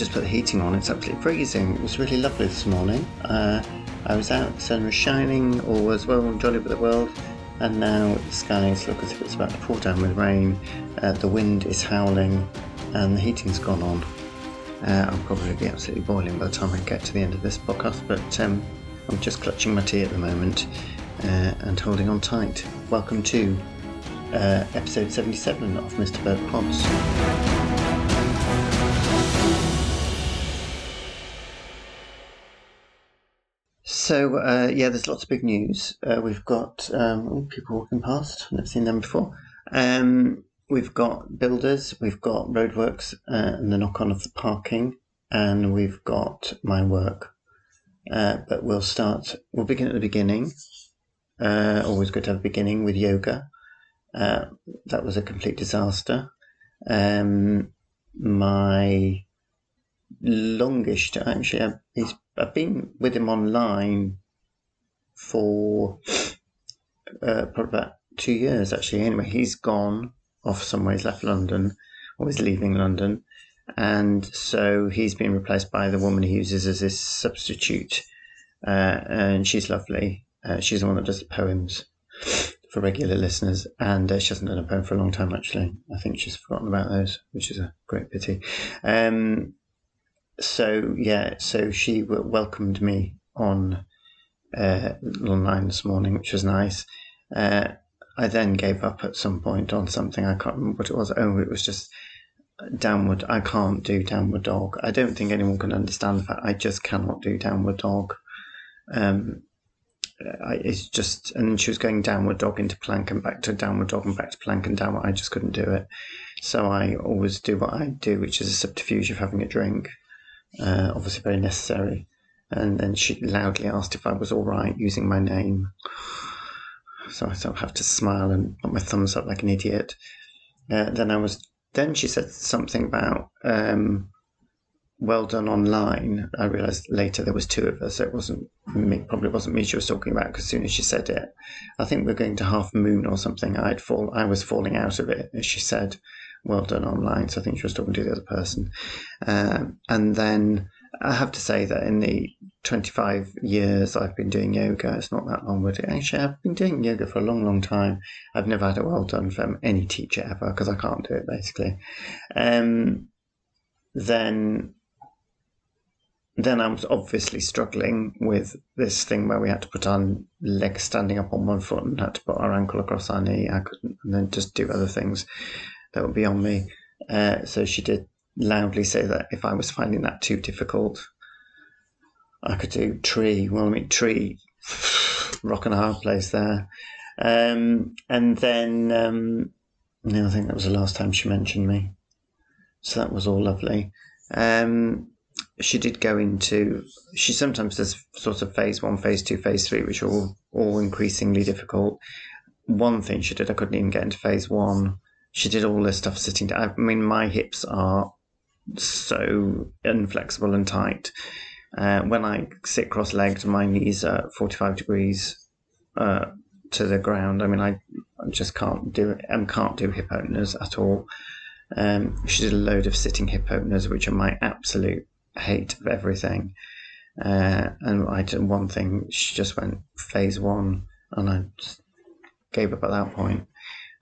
Just put the heating on. It's absolutely freezing. It was really lovely this morning. Uh, I was out, the sun was shining, all was well and jolly with the world, and now the skies look as if it's about to pour down with rain. Uh, the wind is howling, and the heating's gone on. Uh, I'll probably be absolutely boiling by the time I get to the end of this podcast, but um, I'm just clutching my tea at the moment uh, and holding on tight. Welcome to uh, episode 77 of Mr. Bird Pods. So uh, yeah, there's lots of big news. Uh, we've got um, people walking past. I've never seen them before. Um, we've got builders. We've got roadworks uh, and the knock-on of the parking, and we've got my work. Uh, but we'll start. We'll begin at the beginning. Uh, always good to have a beginning with yoga. Uh, that was a complete disaster. Um, my longish actually, I've, he's, I've been with him online for uh, probably about two years actually. Anyway, he's gone off somewhere. He's left London, or he's leaving London, and so he's been replaced by the woman he uses as his substitute, uh, and she's lovely. Uh, she's the one that does the poems for regular listeners, and uh, she hasn't done a poem for a long time. Actually, I think she's forgotten about those, which is a great pity. Um, so yeah, so she welcomed me on uh, this morning, which was nice. Uh, I then gave up at some point on something I can't remember what it was. Oh, it was just downward. I can't do downward dog. I don't think anyone can understand that. I just cannot do downward dog. Um, I, it's just, and she was going downward dog into plank and back to downward dog and back to plank and downward. I just couldn't do it. So I always do what I do, which is a subterfuge of having a drink. Uh, obviously, very necessary. And then she loudly asked if I was all right using my name. So I sort of have to smile and put my thumbs up like an idiot. Uh, then I was. Then she said something about um, well done online. I realised later there was two of us. So it wasn't me, probably wasn't me she was talking about because as soon as she said it, I think we're going to Half Moon or something. I'd fall. I was falling out of it as she said, "Well done online." So I think she was talking to the other person. Um, and then I have to say that in the 25 years I've been doing yoga, it's not that long, but actually I've been doing yoga for a long, long time. I've never had a well done from any teacher ever because I can't do it basically. Um, then then I was obviously struggling with this thing where we had to put our legs standing up on one foot and had to put our ankle across our knee. I couldn't, and then just do other things that would be on me. Uh, so she did loudly say that if I was finding that too difficult, I could do tree. Well, I mean, tree, rock and a hard place there. Um, and then, um, I think that was the last time she mentioned me. So that was all lovely. Um, she did go into she sometimes does sort of phase one, phase two, phase three, which are all, all increasingly difficult. One thing she did, I couldn't even get into phase one. She did all this stuff sitting down. I mean, my hips are so inflexible and tight. Uh, when I sit cross legged, my knees are 45 degrees uh, to the ground. I mean, I, just can't do. I can't do hip openers at all. Um, she did a load of sitting hip openers, which are my absolute hate of everything. Uh, and I did one thing, she just went phase one, and I gave up at that point.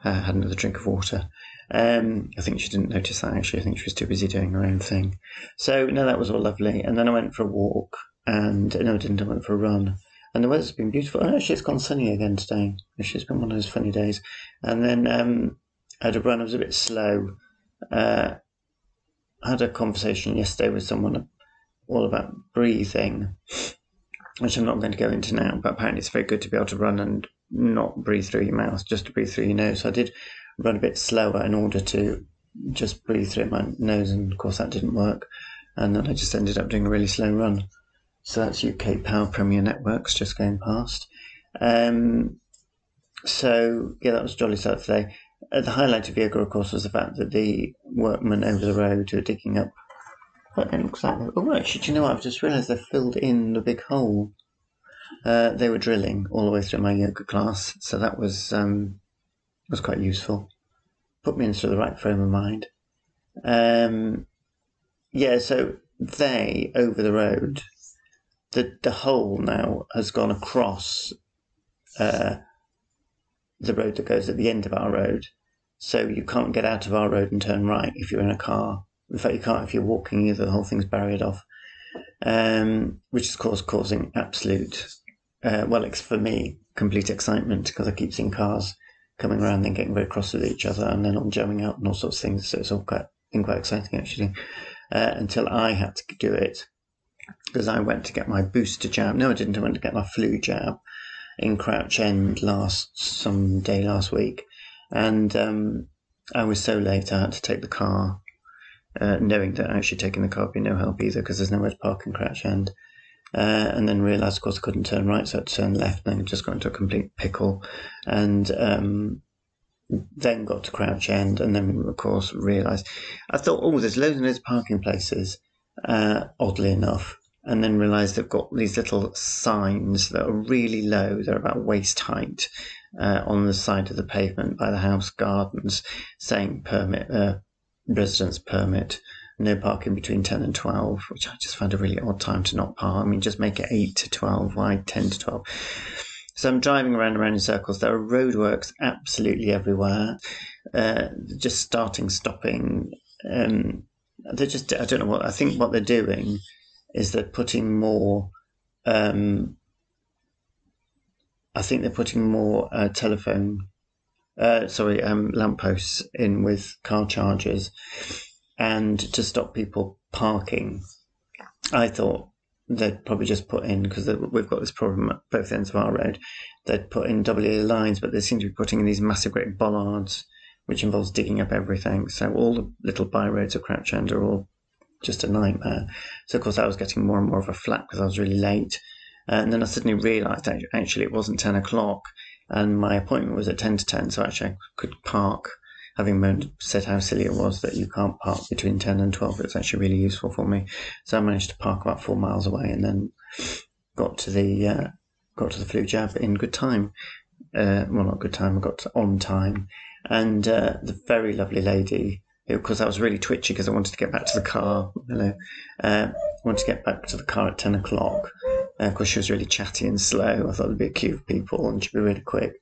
Uh, had another drink of water. Um, I think she didn't notice that actually. I think she was too busy doing her own thing. So, no, that was all lovely. And then I went for a walk, and no, I didn't. I went for a run. And the weather's been beautiful. Oh, actually, it's gone sunny again today. It's been one of those funny days. And then um, I had a run. I was a bit slow. Uh, I had a conversation yesterday with someone all about breathing, which I'm not going to go into now, but apparently it's very good to be able to run and not breathe through your mouth, just to breathe through your nose. So I did run a bit slower in order to just breathe through my nose, and of course that didn't work. And then I just ended up doing a really slow run. So that's UK Power Premier Networks just going past. Um, so yeah, that was jolly start today. Uh, the highlight of yoga, of course, was the fact that the workmen over the road were digging up what it looks like. Oh, actually, do you know what? I've just realised they've filled in the big hole. Uh, they were drilling all the way through my yoga class, so that was um, was quite useful. Put me into the right frame of mind. Um, Yeah, so they over the road, the the hole now has gone across uh, the road that goes at the end of our road, so you can't get out of our road and turn right if you're in a car. In fact, you can't if you're walking either. The whole thing's barriered off, um, which is of course causing absolute, uh, well, it's for me complete excitement because I keep seeing cars coming around and getting very cross with each other and then all jamming out and all sorts of things. So it's all quite been quite exciting actually. Uh, until I had to do it because I went to get my booster jab. No, I didn't. I went to get my flu jab in Crouch End last some day last week, and um, I was so late I had to take the car, uh, knowing that actually taking the car would be no help either because there's nowhere to park in Crouch End. Uh, and then realised, of course, I couldn't turn right, so I had to turn left, and then just got into a complete pickle. And um, then got to Crouch End, and then, of course, realised. I thought, oh, there's loads and loads of parking places, uh, oddly enough. And then realised they've got these little signs that are really low, they're about waist height, uh, on the side of the pavement by the house gardens, saying permit, uh, residence permit no parking between 10 and 12, which I just found a really odd time to not park. I mean, just make it 8 to 12, why 10 to 12? So I'm driving around and around in circles. There are roadworks absolutely everywhere, uh, just starting, stopping. Um, they're just, I don't know what, I think what they're doing is they're putting more, um, I think they're putting more uh, telephone, uh, sorry, um, lampposts in with car chargers and to stop people parking. I thought they'd probably just put in because we've got this problem at both ends of our road. They'd put in double lines, but they seem to be putting in these massive great bollards, which involves digging up everything. So all the little byroads of Crouch End are all just a nightmare. So of course I was getting more and more of a flat because I was really late. And then I suddenly realised actually it wasn't ten o'clock, and my appointment was at ten to ten, so actually I could park having said how silly it was that you can't park between 10 and 12, it's actually really useful for me. So I managed to park about four miles away and then got to the uh, got to the flu jab in good time. Uh, well, not good time, I got on time. And uh, the very lovely lady, because I was really twitchy because I wanted to get back to the car, uh, I wanted to get back to the car at 10 o'clock. Uh, of course, she was really chatty and slow. I thought there'd be a queue of people and she'd be really quick.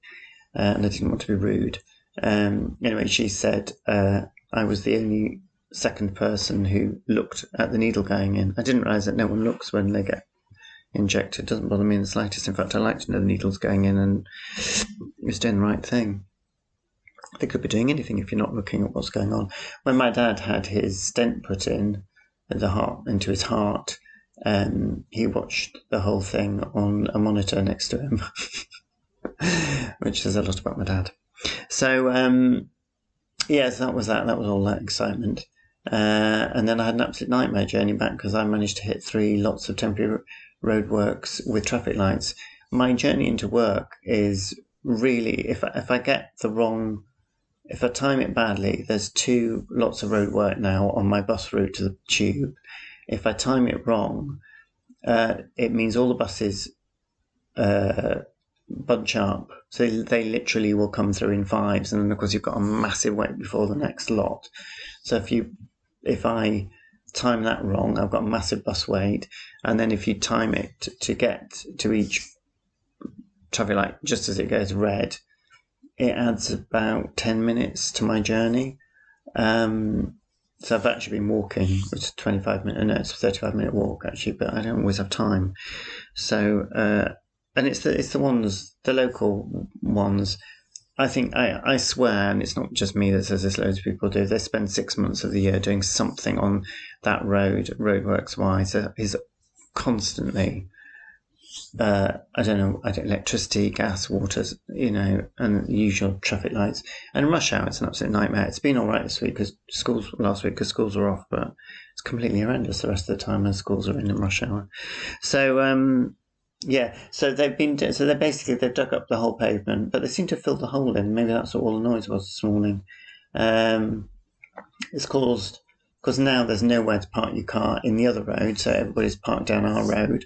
Uh, and I didn't want to be rude. Um, anyway, she said uh, I was the only second person who looked at the needle going in. I didn't realize that no one looks when they get injected. It doesn't bother me in the slightest. In fact, I like to know the needle's going in and it's doing the right thing. They could be doing anything if you're not looking at what's going on. When my dad had his stent put in the heart into his heart, um, he watched the whole thing on a monitor next to him, which says a lot about my dad. So um, yes, that was that. That was all that excitement. Uh, and then I had an absolute nightmare journey back because I managed to hit three lots of temporary roadworks with traffic lights. My journey into work is really if if I get the wrong, if I time it badly, there's two lots of roadwork now on my bus route to the tube. If I time it wrong, uh, it means all the buses uh, bunch up. So they literally will come through in fives, and then of course you've got a massive wait before the next lot. So if you, if I time that wrong, I've got a massive bus wait, and then if you time it to, get to each traffic light just as it goes red, it adds about ten minutes to my journey. Um, so I've actually been walking. It's a twenty-five minute, no, it's a thirty-five minute walk actually, but I don't always have time. So. Uh, and it's the it's the ones the local ones. I think I, I swear, and it's not just me that says this. Loads of people do. They spend six months of the year doing something on that road, roadworks wise. Is constantly, uh, I don't know, electricity, gas, water, you know, and usual traffic lights. And rush hour, it's an absolute nightmare. It's been all right this week because schools last week because schools were off, but it's completely horrendous the rest of the time as schools are in rush hour. So um, yeah, so they've been so they basically they've dug up the whole pavement, but they seem to filled the hole in. Maybe that's what all the noise was this morning. Um, it's caused because now there's nowhere to park your car in the other road, so everybody's parked down our road.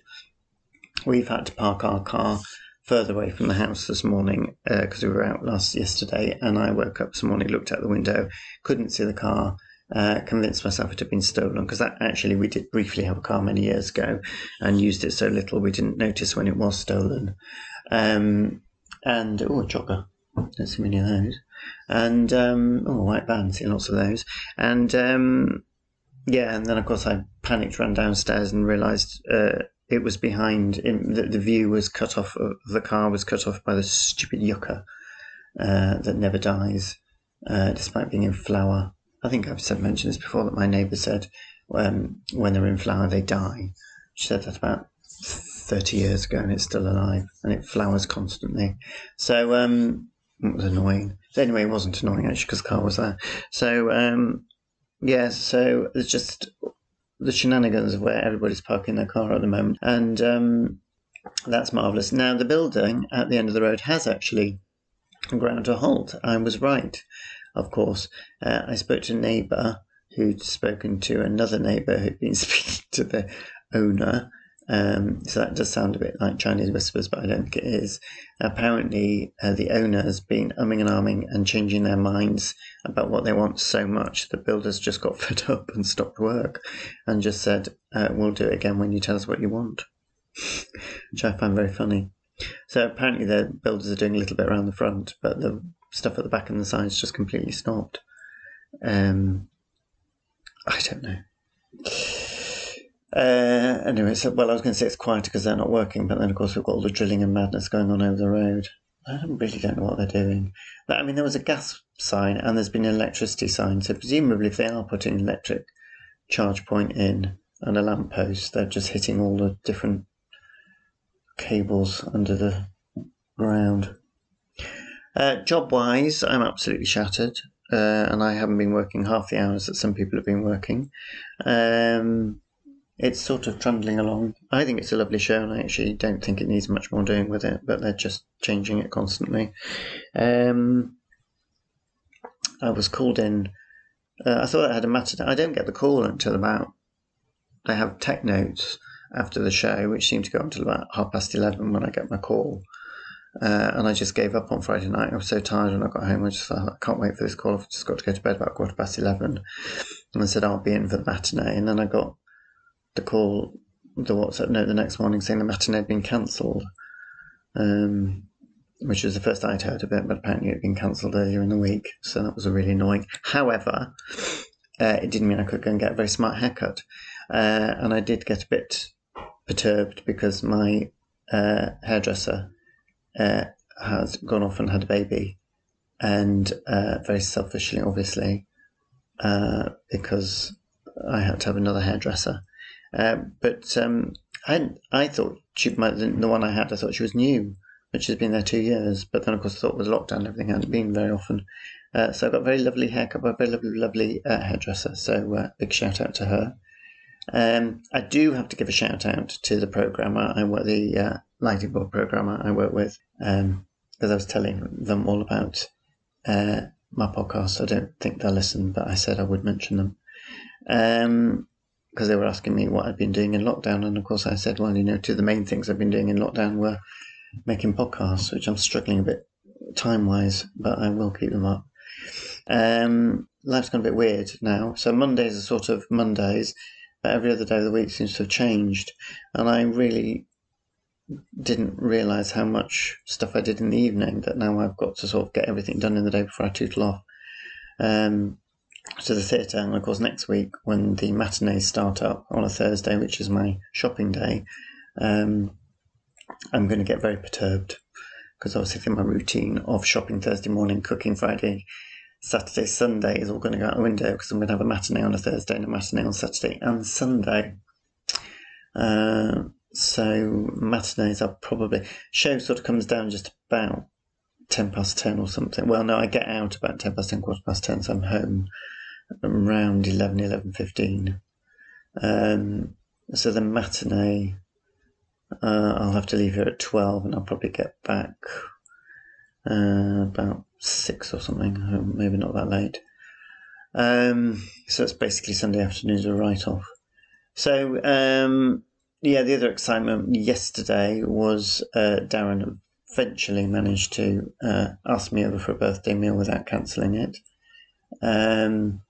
We've had to park our car further away from the house this morning because uh, we were out last yesterday, and I woke up this morning, looked out the window, couldn't see the car, uh, convinced myself it had been stolen because that actually we did briefly have a car many years ago and used it so little we didn't notice when it was stolen. Um, and oh, a jogger, don't see many of those. And um, oh, white band, see lots of those. And um, yeah, and then of course I panicked, ran downstairs, and realised uh, it was behind. In, the, the, view was cut off. Uh, the car was cut off by the stupid yucca uh, that never dies, uh, despite being in flower. I think I've said mentioned this before that my neighbour said um, when they're in flower they die. She said that about 30 years ago and it's still alive and it flowers constantly. So um, it was annoying. Anyway, it wasn't annoying actually because the car was there. So um, yeah, so it's just the shenanigans of where everybody's parking their car at the moment, and um, that's marvelous. Now the building at the end of the road has actually ground to halt. I was right, of course. Uh, I spoke to a neighbour who'd spoken to another neighbour who'd been speaking to the owner. Um, so that does sound a bit like Chinese whispers, but I don't think it is. Apparently, uh, the owner has been umming and ahhing and changing their minds about what they want so much. The builders just got fed up and stopped work and just said, uh, "We'll do it again when you tell us what you want," which I find very funny. So apparently the builders are doing a little bit around the front, but the stuff at the back and the sides just completely stopped. Um, I don't know. Uh, anyway, so well, I was going to say it's quieter because they're not working, but then of course we've got all the drilling and madness going on over the road. I really don't know what they're doing. But, I mean, there was a gas sign and there's been an electricity sign, so presumably if they are putting an electric charge point in and a lamp post, they're just hitting all the different cables under the ground. Uh, job wise, I'm absolutely shattered, uh, and I haven't been working half the hours that some people have been working. Um, it's sort of trundling along. I think it's a lovely show, and I actually don't think it needs much more doing with it, but they're just changing it constantly. Um, I was called in. Uh, I thought I had a matter. I don't get the call until about. I have tech notes after the show, which seemed to go until about half past 11 when I get my call. Uh, and I just gave up on Friday night. I was so tired when I got home. I just thought, I can't wait for this call. I've just got to go to bed about quarter past 11. And I said, I'll be in for the matinee. And then I got the call, the WhatsApp note the next morning saying the matinee had been cancelled. Um, which was the first I'd heard of it, but apparently it had been cancelled earlier in the week. So that was really annoying. However, uh, it didn't mean I could go and get a very smart haircut. Uh, and I did get a bit perturbed because my uh, hairdresser uh, has gone off and had a baby, and uh, very selfishly, obviously, uh, because I had to have another hairdresser. Uh, but um, I I thought she, my, the one I had, I thought she was new, but she's been there two years. But then, of course, I thought with lockdown, everything hadn't been very often. Uh, so I got a very lovely haircut by a very lovely, lovely hairdresser. So big shout out to her. Um, I do have to give a shout out to the programmer I work, the uh, lighting board programmer I work with, because um, I was telling them all about uh, my podcast. I don't think they'll listen, but I said I would mention them because they were asking me what I'd been doing in lockdown, and of course I said, well, you know, two of the main things I've been doing in lockdown were making podcasts, which I'm struggling a bit time wise, but I will keep them up. Um, life's gone a bit weird now, so Mondays are sort of Mondays but every other day of the week seems to have changed. And I really didn't realize how much stuff I did in the evening that now I've got to sort of get everything done in the day before I tootle off um, to the theatre. And of course, next week when the matinees start up on a Thursday, which is my shopping day, um, I'm going to get very perturbed because obviously my routine of shopping Thursday morning, cooking Friday Saturday, Sunday is all going to go out the window because I'm going to have a matinee on a Thursday and a matinee on Saturday and Sunday. Uh, so matinees are probably show sort of comes down just about ten past ten or something. Well, no, I get out about ten past ten, quarter past ten, so I'm home around 11, 11, 15. Um, so the matinee, uh, I'll have to leave here at twelve, and I'll probably get back uh, about six or something, maybe not that late. Um, so it's basically Sunday afternoons a write off. So, um, yeah, the other excitement yesterday was uh, Darren eventually managed to uh, ask me over for a birthday meal without cancelling it. Um,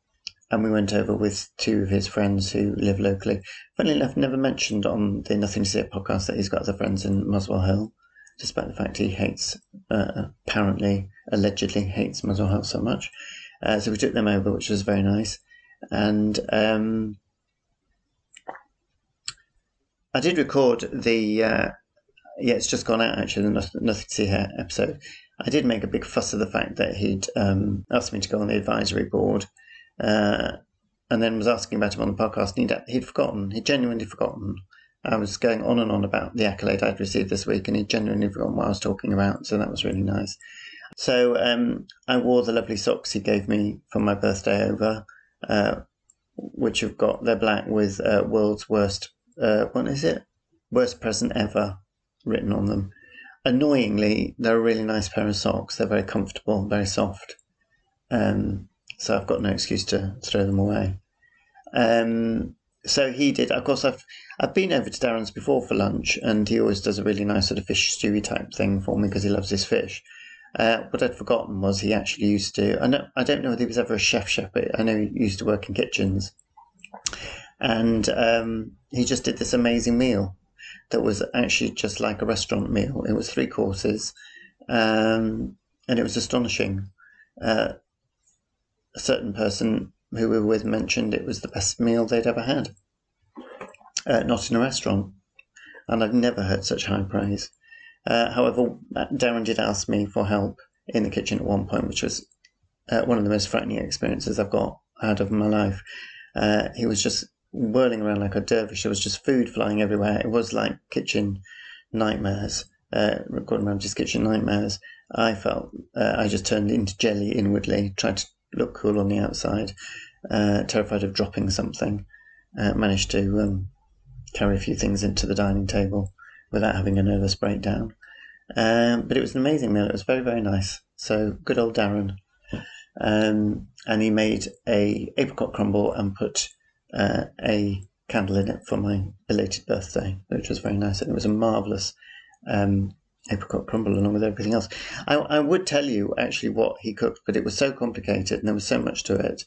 and we went over with two of his friends who live locally. Funnily enough, never mentioned on the Nothing to See podcast that he's got other friends in Muswell Hill, despite the fact he hates, uh, apparently, allegedly hates Muswell Hill so much. Uh, so we took them over, which was very nice. And um, I did record the, uh, yeah, it's just gone out actually, the Nothing, Nothing to See Here episode. I did make a big fuss of the fact that he'd um, asked me to go on the advisory board uh, and then was asking about him on the podcast. And he'd, he'd forgotten, he'd genuinely forgotten. I was going on and on about the accolade I'd received this week, and he'd genuinely forgotten what I was talking about. So that was really nice. So um, I wore the lovely socks he gave me for my birthday over, uh, which have got they're black with uh, "World's Worst." Uh, what is it? Worst present ever written on them. Annoyingly, they're a really nice pair of socks. They're very comfortable, very soft. Um, so I've got no excuse to throw them away. Um, so he did. Of course, I've I've been over to Darren's before for lunch, and he always does a really nice sort of fish stewy type thing for me because he loves his fish. Uh, what I'd forgotten was he actually used to. I know I don't know if he was ever a chef chef, but I know he used to work in kitchens, and um, he just did this amazing meal that was actually just like a restaurant meal. It was three courses, um, and it was astonishing. Uh, a certain person who we were with mentioned it was the best meal they'd ever had. Uh, not in a restaurant, and I've never heard such high praise. Uh, however, Darren did ask me for help in the kitchen at one point, which was uh, one of the most frightening experiences I've got out of my life. Uh, he was just whirling around like a dervish. There was just food flying everywhere. It was like kitchen nightmares. Uh, Ramsay's kitchen nightmares. I felt uh, I just turned into jelly inwardly, tried to look cool on the outside, uh, terrified of dropping something. Uh, managed to um, carry a few things into the dining table without having a nervous breakdown. Um, but it was an amazing meal. It was very, very nice. So good old Darren. Um, and he made a apricot crumble and put uh, a candle in it for my belated birthday, which was very nice. And it was a marvelous um, apricot crumble along with everything else. I, I would tell you actually what he cooked, but it was so complicated and there was so much to it.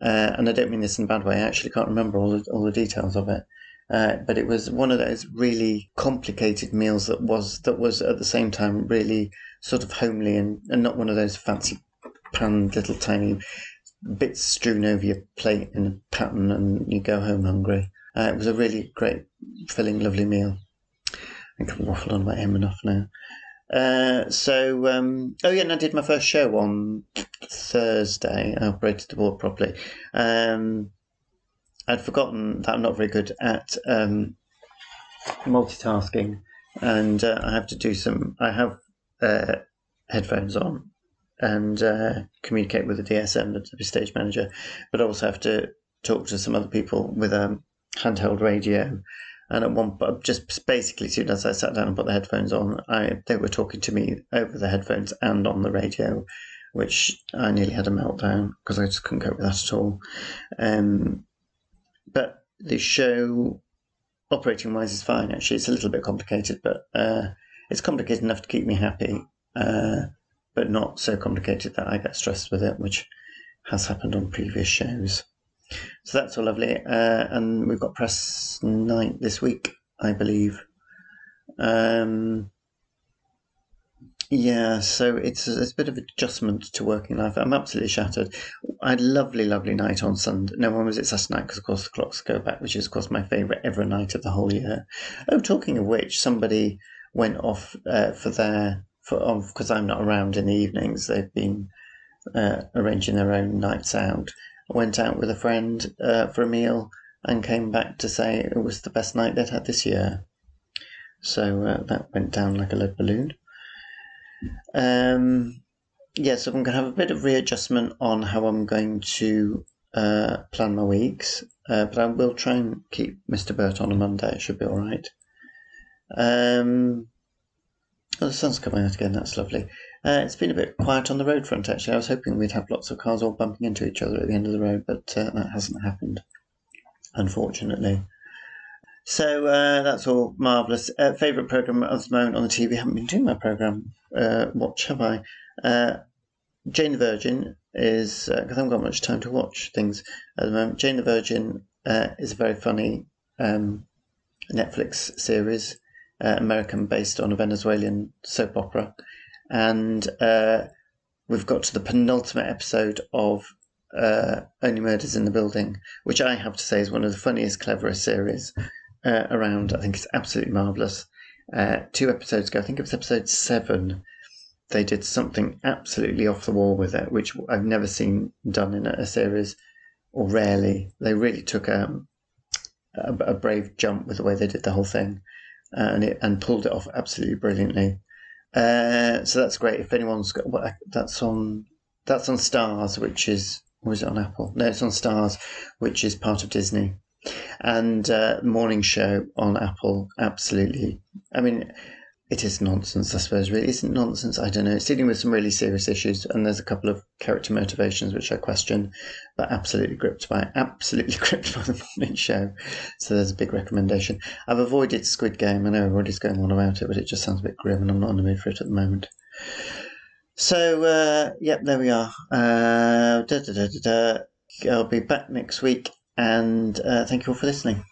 Uh, and I don't mean this in a bad way. I actually can't remember all the, all the details of it. Uh, but it was one of those really complicated meals that was that was at the same time really sort of homely and, and not one of those fancy pan little tiny bits strewn over your plate in a pattern and you go home hungry. Uh, it was a really great, filling, lovely meal. I think I've on about him enough now. Uh, so, um, oh yeah, and I did my first show on Thursday. I operated the board properly. Um, I'd forgotten that I'm not very good at um, multitasking, and uh, I have to do some. I have uh, headphones on and uh, communicate with the DSM, the stage manager, but I also have to talk to some other people with a handheld radio and at one just basically, as soon as I sat down and put the headphones on, I they were talking to me over the headphones and on the radio, which I nearly had a meltdown because I just couldn't cope with that at all. Um, but the show, operating wise, is fine. Actually, it's a little bit complicated, but uh, it's complicated enough to keep me happy, uh, but not so complicated that I get stressed with it, which has happened on previous shows. So that's all lovely. Uh, and we've got press night this week, I believe. Um, yeah, so it's it's a bit of adjustment to working life. I'm absolutely shattered. I had a lovely, lovely night on Sunday. No, when was it Saturday night? Because, of course, the clocks go back, which is, of course, my favourite ever night of the whole year. Oh, talking of which, somebody went off uh, for their, for because I'm not around in the evenings. They've been uh, arranging their own nights out went out with a friend uh, for a meal and came back to say it was the best night they'd had this year. So uh, that went down like a lead balloon. Um, yeah, so I'm going to have a bit of readjustment on how I'm going to uh, plan my weeks, uh, but I will try and keep Mr. Burt on a Monday. It should be all right. Um, oh, the sun's coming out again. That's lovely. Uh, it's been a bit quiet on the road front, actually. I was hoping we'd have lots of cars all bumping into each other at the end of the road, but uh, that hasn't happened, unfortunately. So uh, that's all marvellous. Uh, Favourite programme at the moment on the TV? I haven't been doing my programme. Uh, watch, have I? Uh, Jane the Virgin is because I haven't got much time to watch things at the moment. Jane the Virgin is a very funny um, Netflix series, American, based on a Venezuelan soap opera, and uh, we've got to the penultimate episode of uh, Only Murders in the Building, which I have to say is one of the funniest, cleverest series uh, around. I think it's absolutely marvelous. Uh, two episodes ago, I think it was episode seven, they did something absolutely off the wall with it, which I've never seen done in a, series, or rarely. They really took um, a, a, brave jump with the way they did the whole thing, uh, and it and pulled it off absolutely brilliantly. Uh, so that's great. If anyone's got that's on, that's on Stars, which is was it on Apple? No, it's on Stars, which is part of Disney. And uh, morning show on Apple, absolutely. I mean, it is nonsense, I suppose, really. Isn't nonsense? I don't know. It's dealing with some really serious issues, and there's a couple of character motivations which I question, but absolutely gripped by absolutely gripped by the morning show. So there's a big recommendation. I've avoided Squid Game. I know everybody's going on about it, but it just sounds a bit grim, and I'm not in the mood for it at the moment. So, uh, yep, there we are. Uh, I'll be back next week, and uh, thank you all for listening.